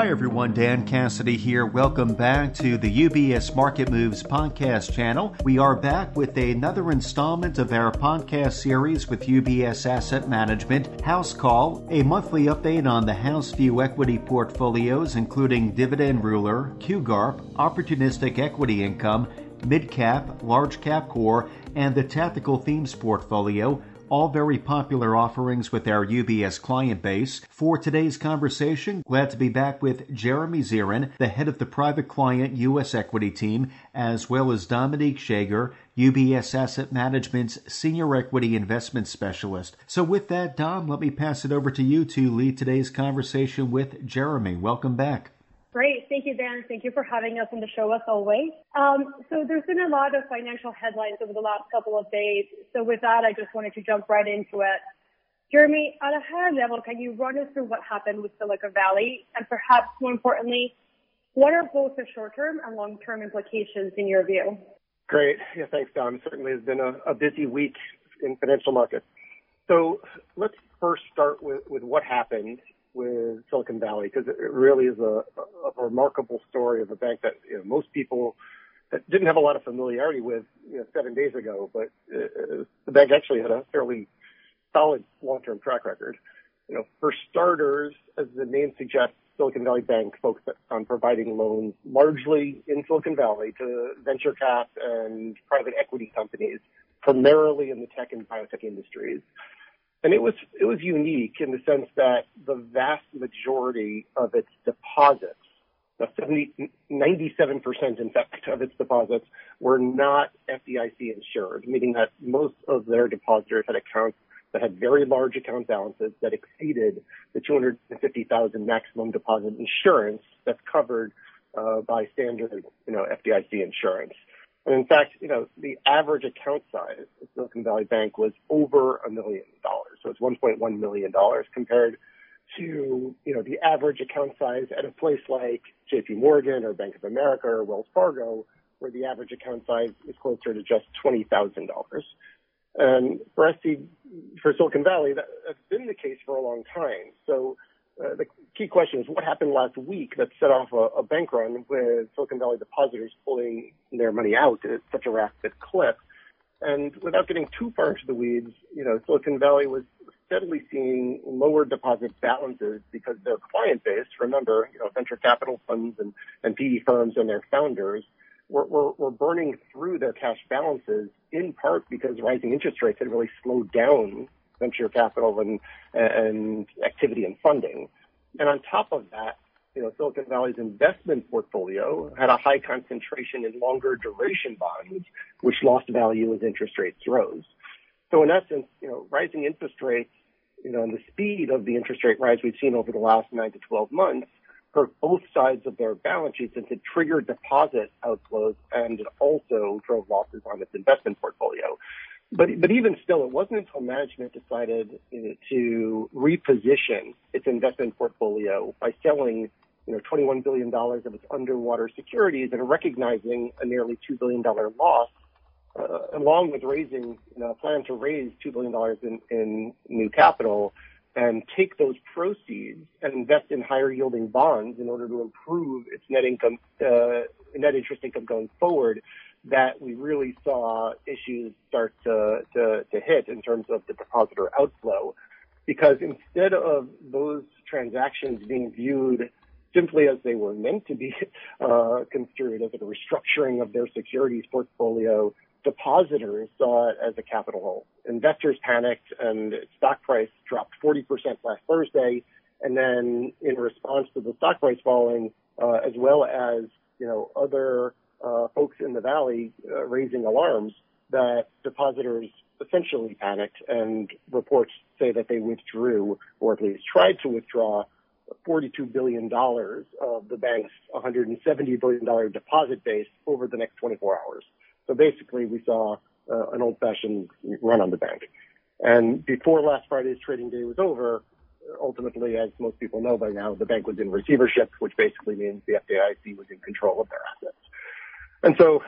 Hi, everyone. Dan Cassidy here. Welcome back to the UBS Market Moves podcast channel. We are back with another installment of our podcast series with UBS Asset Management, House Call, a monthly update on the House View equity portfolios, including Dividend Ruler, QGARP, Opportunistic Equity Income, Mid Cap, Large Cap Core, and the Tactical Themes portfolio all very popular offerings with our UBS client base. For today's conversation, glad to be back with Jeremy Zirin, the head of the private client U.S. equity team, as well as Dominique Schagar, UBS Asset Management's senior equity investment specialist. So with that, Dom, let me pass it over to you to lead today's conversation with Jeremy. Welcome back. Great. Thank you, Dan. Thank you for having us on the show as always. Um, so there's been a lot of financial headlines over the last couple of days. So with that, I just wanted to jump right into it. Jeremy, at a higher level, can you run us through what happened with Silicon Valley? And perhaps more importantly, what are both the short-term and long-term implications in your view? Great. Yeah, thanks, Dom. Certainly has been a, a busy week in financial markets. So let's first start with, with what happened with Silicon Valley because it really is a, a remarkable story of a bank that you know, most people that didn't have a lot of familiarity with you know, seven days ago, but uh, the bank actually had a fairly solid long-term track record. You know, for starters, as the name suggests, Silicon Valley Bank focused on providing loans largely in Silicon Valley to venture cap and private equity companies, primarily in the tech and biotech industries and it was it was unique in the sense that the vast majority of its deposits, 70, 97% in fact of its deposits, were not FDIC insured, meaning that most of their depositors had accounts that had very large account balances that exceeded the 250,000 maximum deposit insurance that's covered uh, by standard, you know, FDIC insurance. And in fact, you know, the average account size of Silicon Valley Bank was over a million dollars. So it's $1.1 million compared to, you know, the average account size at a place like JP Morgan or Bank of America or Wells Fargo, where the average account size is closer to just $20,000. And for SC, for Silicon Valley, that, that's been the case for a long time. So uh, the key question is what happened last week that set off a, a bank run with Silicon Valley depositors pulling their money out at such a rapid clip. And without getting too far into the weeds, you know, Silicon Valley was steadily seeing lower deposit balances because their client base, remember, you know, venture capital funds and, and PE firms and their founders were, were, were burning through their cash balances in part because rising interest rates had really slowed down venture capital and, and activity and funding. And on top of that, you know, Silicon Valley's investment portfolio had a high concentration in longer duration bonds, which lost value as interest rates rose. So in essence, you know, rising interest rates, you know, and the speed of the interest rate rise we've seen over the last nine to 12 months hurt both sides of their balance sheets and it triggered deposit outflows and it also drove losses on its investment portfolio. But, but even still, it wasn't until management decided know, to reposition its investment portfolio by selling, you know, $21 billion of its underwater securities and recognizing a nearly $2 billion loss, uh, along with raising, you know, a plan to raise $2 billion in, in new capital and take those proceeds and invest in higher yielding bonds in order to improve its net income, uh, net interest income going forward that we really saw issues start to, to, to hit in terms of the depositor outflow. Because instead of those transactions being viewed simply as they were meant to be uh, construed as a restructuring of their securities portfolio, depositors saw it as a capital hole. Investors panicked and stock price dropped 40% last Thursday. And then in response to the stock price falling, uh, as well as, you know, other uh, folks in the valley uh, raising alarms that depositors essentially panicked and reports say that they withdrew or at least tried to withdraw $42 billion of the bank's $170 billion deposit base over the next 24 hours. So basically we saw uh, an old fashioned run on the bank. And before last Friday's trading day was over, ultimately, as most people know by now, the bank was in receivership, which basically means the FDIC was in control of their assets. And so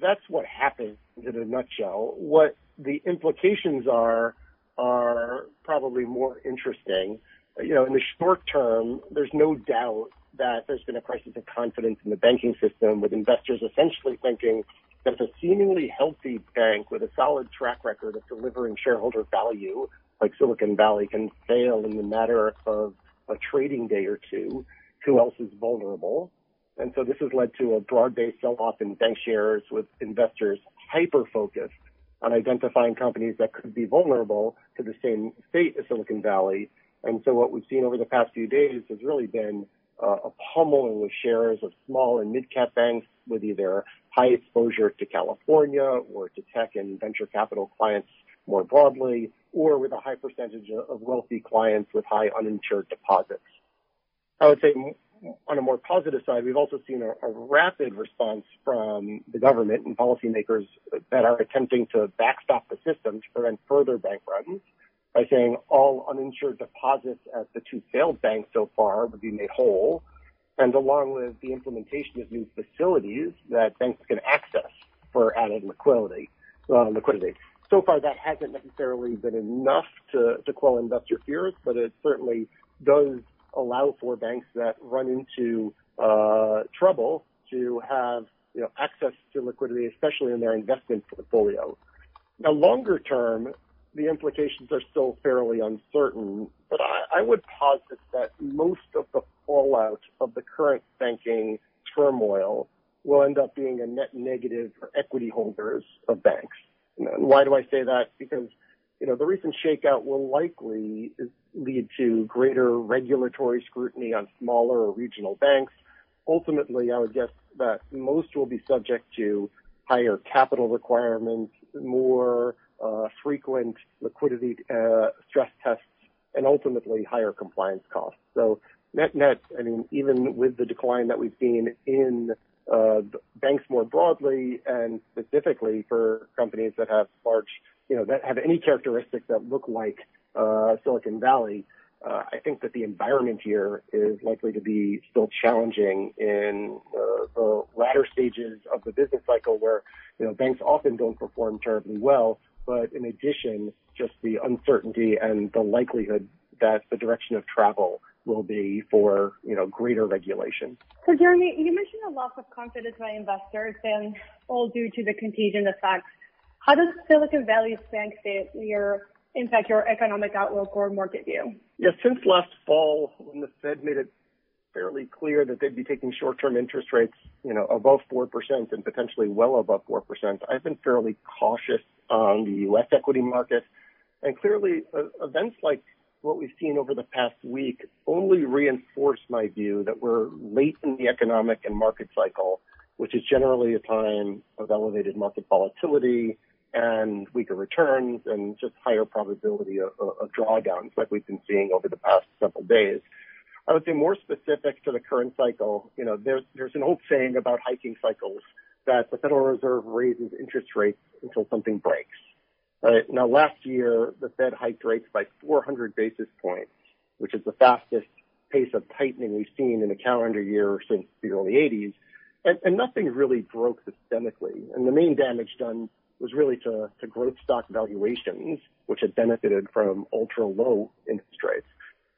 that's what happened in a nutshell. What the implications are, are probably more interesting. You know, in the short term, there's no doubt that there's been a crisis of confidence in the banking system with investors essentially thinking that a seemingly healthy bank with a solid track record of delivering shareholder value like Silicon Valley can fail in the matter of a trading day or two. Who else is vulnerable? And so this has led to a broad-based sell-off in bank shares with investors hyper-focused on identifying companies that could be vulnerable to the same fate as Silicon Valley. And so what we've seen over the past few days has really been uh, a pummeling of shares of small and mid-cap banks with either high exposure to California or to tech and venture capital clients more broadly, or with a high percentage of wealthy clients with high uninsured deposits. I would say on a more positive side, we've also seen a, a, rapid response from the government and policymakers that are attempting to backstop the system to prevent further bank runs by saying all uninsured deposits at the two failed banks so far would be made whole, and along with the implementation of new facilities that banks can access for added liquidity. Uh, liquidity. So far, that hasn't necessarily been enough to, to quell investor fears, but it certainly does allow for banks that run into uh, trouble to have you know access to liquidity, especially in their investment portfolio. Now, longer term, the implications are still fairly uncertain, but I, I would posit that most of the fallout of the current banking turmoil will end up being a net negative for equity holders of banks. And why do I say that? Because you know, the recent shakeout will likely lead to greater regulatory scrutiny on smaller or regional banks. Ultimately, I would guess that most will be subject to higher capital requirements, more uh, frequent liquidity uh, stress tests, and ultimately higher compliance costs. So net net, I mean, even with the decline that we've seen in uh, banks more broadly and specifically for companies that have large you know, that have any characteristics that look like uh, Silicon Valley, uh, I think that the environment here is likely to be still challenging in uh, the latter stages of the business cycle where, you know, banks often don't perform terribly well. But in addition, just the uncertainty and the likelihood that the direction of travel will be for, you know, greater regulation. So Jeremy, you mentioned a loss of confidence by investors and all due to the contagion effects how does Silicon Valley's bank failure impact your economic outlook or market view? Yeah, since last fall, when the Fed made it fairly clear that they'd be taking short-term interest rates, you know, above 4% and potentially well above 4%, I've been fairly cautious on the U.S. equity market. And clearly, uh, events like what we've seen over the past week only reinforce my view that we're late in the economic and market cycle, which is generally a time of elevated market volatility, and weaker returns and just higher probability of, of drawdowns like we've been seeing over the past several days. I would say more specific to the current cycle, you know, there's, there's an old saying about hiking cycles that the Federal Reserve raises interest rates until something breaks. Right? Now, last year, the Fed hiked rates by 400 basis points, which is the fastest pace of tightening we've seen in a calendar year since the early 80s. And, and nothing really broke systemically. And the main damage done was really to, to growth stock valuations, which had benefited from ultra low interest rates.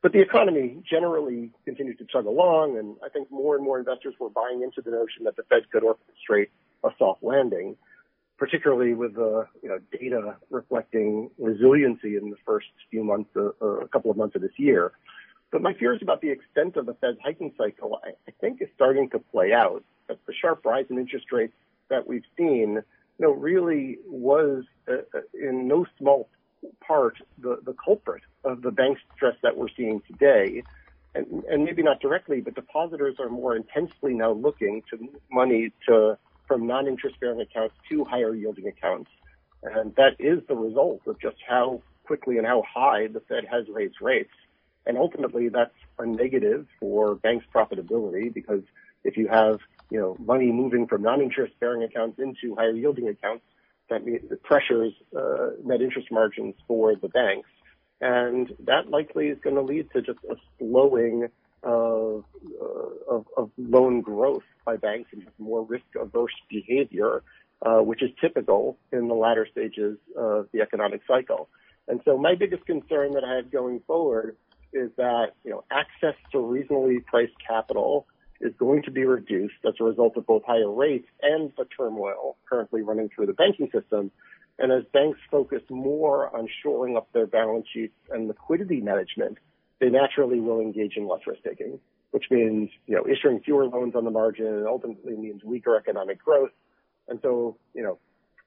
But the economy generally continued to chug along, and I think more and more investors were buying into the notion that the Fed could orchestrate a soft landing, particularly with the you know data reflecting resiliency in the first few months, uh, a couple of months of this year. But my fears about the extent of the Fed's hiking cycle, I, I think, is starting to play out. That the sharp rise in interest rates that we've seen you know, really was uh, uh, in no small part the, the culprit of the bank stress that we're seeing today. And, and maybe not directly, but depositors are more intensely now looking to money to from non-interest bearing accounts to higher yielding accounts. And that is the result of just how quickly and how high the Fed has raised rates. And ultimately that's a negative for banks profitability because if you have you know, money moving from non-interest bearing accounts into higher yielding accounts that pressures uh, net interest margins for the banks. And that likely is going to lead to just a slowing of, uh, of, of, loan growth by banks and more risk averse behavior, uh, which is typical in the latter stages of the economic cycle. And so my biggest concern that I have going forward is that, you know, access to reasonably priced capital is going to be reduced as a result of both higher rates and the turmoil currently running through the banking system. And as banks focus more on shoring up their balance sheets and liquidity management, they naturally will engage in less risk taking, which means, you know, issuing fewer loans on the margin and ultimately means weaker economic growth. And so, you know,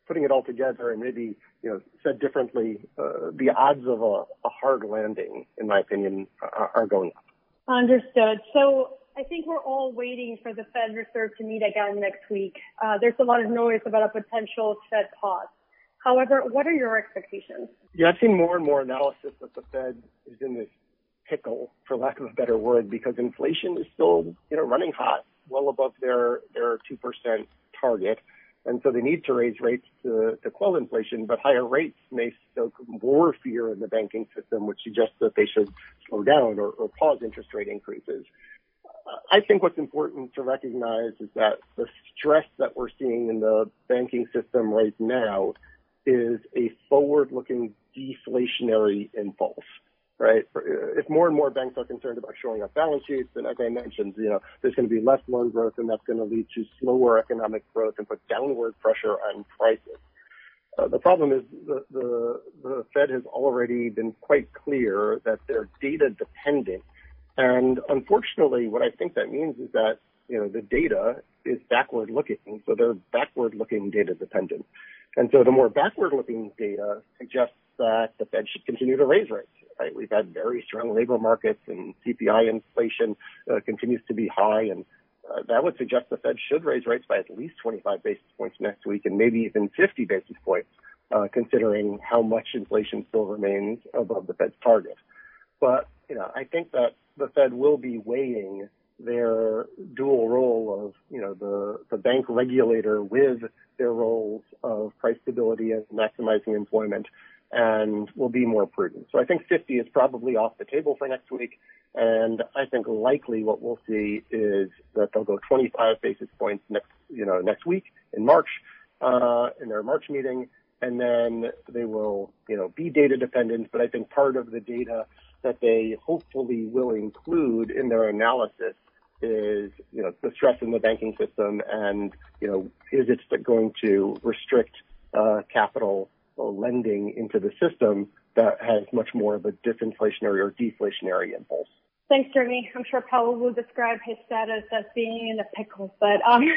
putting it all together and maybe, you know, said differently, uh, the odds of a, a, hard landing, in my opinion, are, are going up. Understood. So I think we're all waiting for the Fed Reserve to meet again next week. Uh, there's a lot of noise about a potential Fed pause. However, what are your expectations? Yeah, I've seen more and more analysis that the Fed is in this pickle, for lack of a better word, because inflation is still, you know, running hot, well above their their two percent target. And so they need to raise rates to, to quell inflation, but higher rates may stoke more fear in the banking system, which suggests that they should slow down or, or pause interest rate increases. I think what's important to recognize is that the stress that we're seeing in the banking system right now is a forward-looking deflationary impulse right? If more and more banks are concerned about showing up balance sheets, then as I mentioned, you know, there's going to be less loan growth and that's going to lead to slower economic growth and put downward pressure on prices. Uh, the problem is the, the, the Fed has already been quite clear that they're data dependent. And unfortunately, what I think that means is that, you know, the data is backward looking. So they're backward looking data dependent. And so the more backward looking data suggests that the Fed should continue to raise rates right? We've had very strong labor markets and CPI inflation uh, continues to be high and uh, that would suggest the Fed should raise rates by at least 25 basis points next week and maybe even 50 basis points, uh, considering how much inflation still remains above the Fed's target. But, you know, I think that the Fed will be weighing their dual role of, you know, the, the bank regulator with their roles of price stability and maximizing employment and will be more prudent. So I think 50 is probably off the table for next week. And I think likely what we'll see is that they'll go 25 basis points next, you know, next week in March, uh, in their March meeting. And then they will, you know, be data dependent. But I think part of the data that they hopefully will include in their analysis is, you know, the stress in the banking system and, you know, is it going to restrict, uh, capital lending into the system that has much more of a disinflationary or deflationary impulse. Thanks, Jeremy. I'm sure Powell will describe his status as being in a pickle, but um,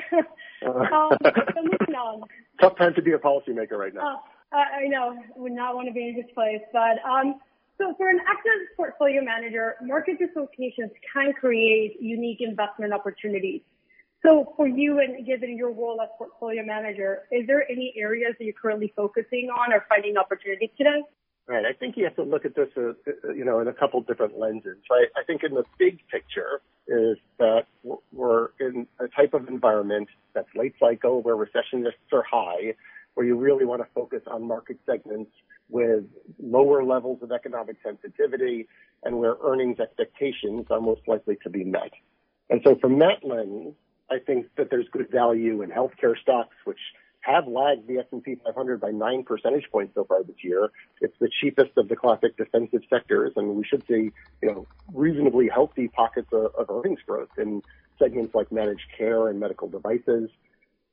um so moving on. Tough time to be a policymaker right now. Uh, I know, would not want to be in his place, but um, so for an active portfolio manager, market dislocations can create unique investment opportunities. So for you and given your role as portfolio manager, is there any areas that you're currently focusing on or finding opportunities today? Right. I think you have to look at this, uh, uh, you know, in a couple different lenses. Right. I think in the big picture is that we're in a type of environment that's late cycle where recession risks are high, where you really want to focus on market segments with lower levels of economic sensitivity and where earnings expectations are most likely to be met. And so from that lens, I think that there's good value in healthcare stocks, which have lagged the S&P 500 by nine percentage points so far this year. It's the cheapest of the classic defensive sectors, and we should see, you know, reasonably healthy pockets of earnings growth in segments like managed care and medical devices.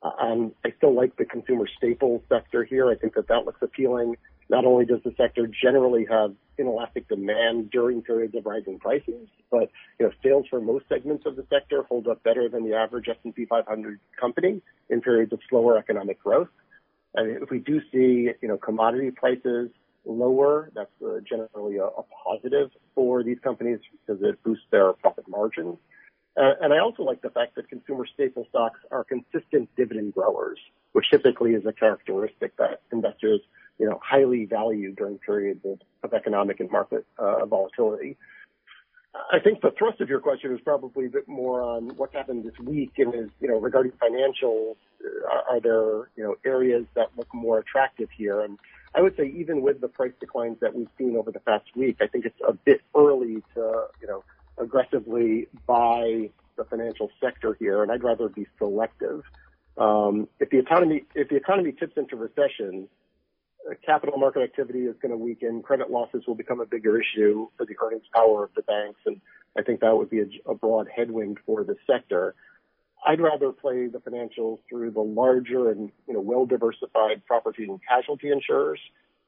Uh, um, I still like the consumer staples sector here. I think that that looks appealing. Not only does the sector generally have inelastic demand during periods of rising prices, but you know, sales for most segments of the sector hold up better than the average S&P 500 company in periods of slower economic growth. And if we do see, you know, commodity prices lower, that's uh, generally a, a positive for these companies because it boosts their profit margins. Uh, and I also like the fact that consumer staple stocks are consistent dividend growers, which typically is a characteristic that investors you know, highly value during periods of, of economic and market uh, volatility. I think the thrust of your question is probably a bit more on what happened this week and is, you know, regarding financials, uh, are, are there, you know, areas that look more attractive here? And I would say even with the price declines that we've seen over the past week, I think it's a bit early to, you know, aggressively buy the financial sector here, and I'd rather be selective. Um, if the economy if the economy tips into recession, capital market activity is going to weaken. Credit losses will become a bigger issue for the earnings power of the banks, and I think that would be a, a broad headwind for the sector. I'd rather play the financials through the larger and you know well diversified property and casualty insurers,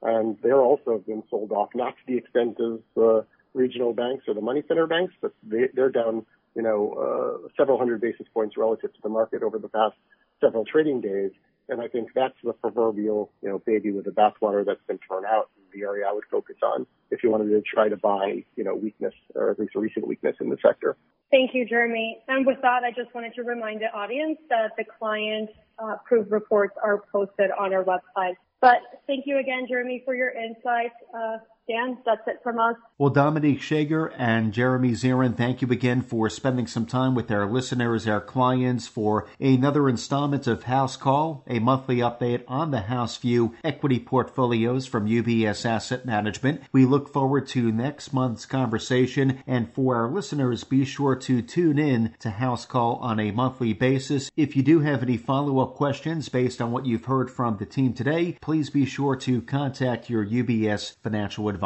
and they're also been sold off, not to the extent of the regional banks or the money center banks, but they, they're down you know uh, several hundred basis points relative to the market over the past several trading days. And I think that's the proverbial, you know, baby with the bathwater that's been thrown out. The area I would focus on if you wanted to try to buy, you know, weakness or at least a recent weakness in the sector. Thank you, Jeremy. And with that, I just wanted to remind the audience that the client uh, approved reports are posted on our website. But thank you again, Jeremy, for your insights. Uh, Dan, that's it from us. Well, Dominique Schagar and Jeremy Zirin, thank you again for spending some time with our listeners, our clients, for another installment of House Call, a monthly update on the House View equity portfolios from UBS Asset Management. We look forward to next month's conversation, and for our listeners, be sure to tune in to House Call on a monthly basis. If you do have any follow up questions based on what you've heard from the team today, please be sure to contact your UBS financial advisor.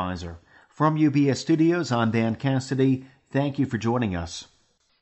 From UBS Studios, I'm Dan Cassidy. Thank you for joining us.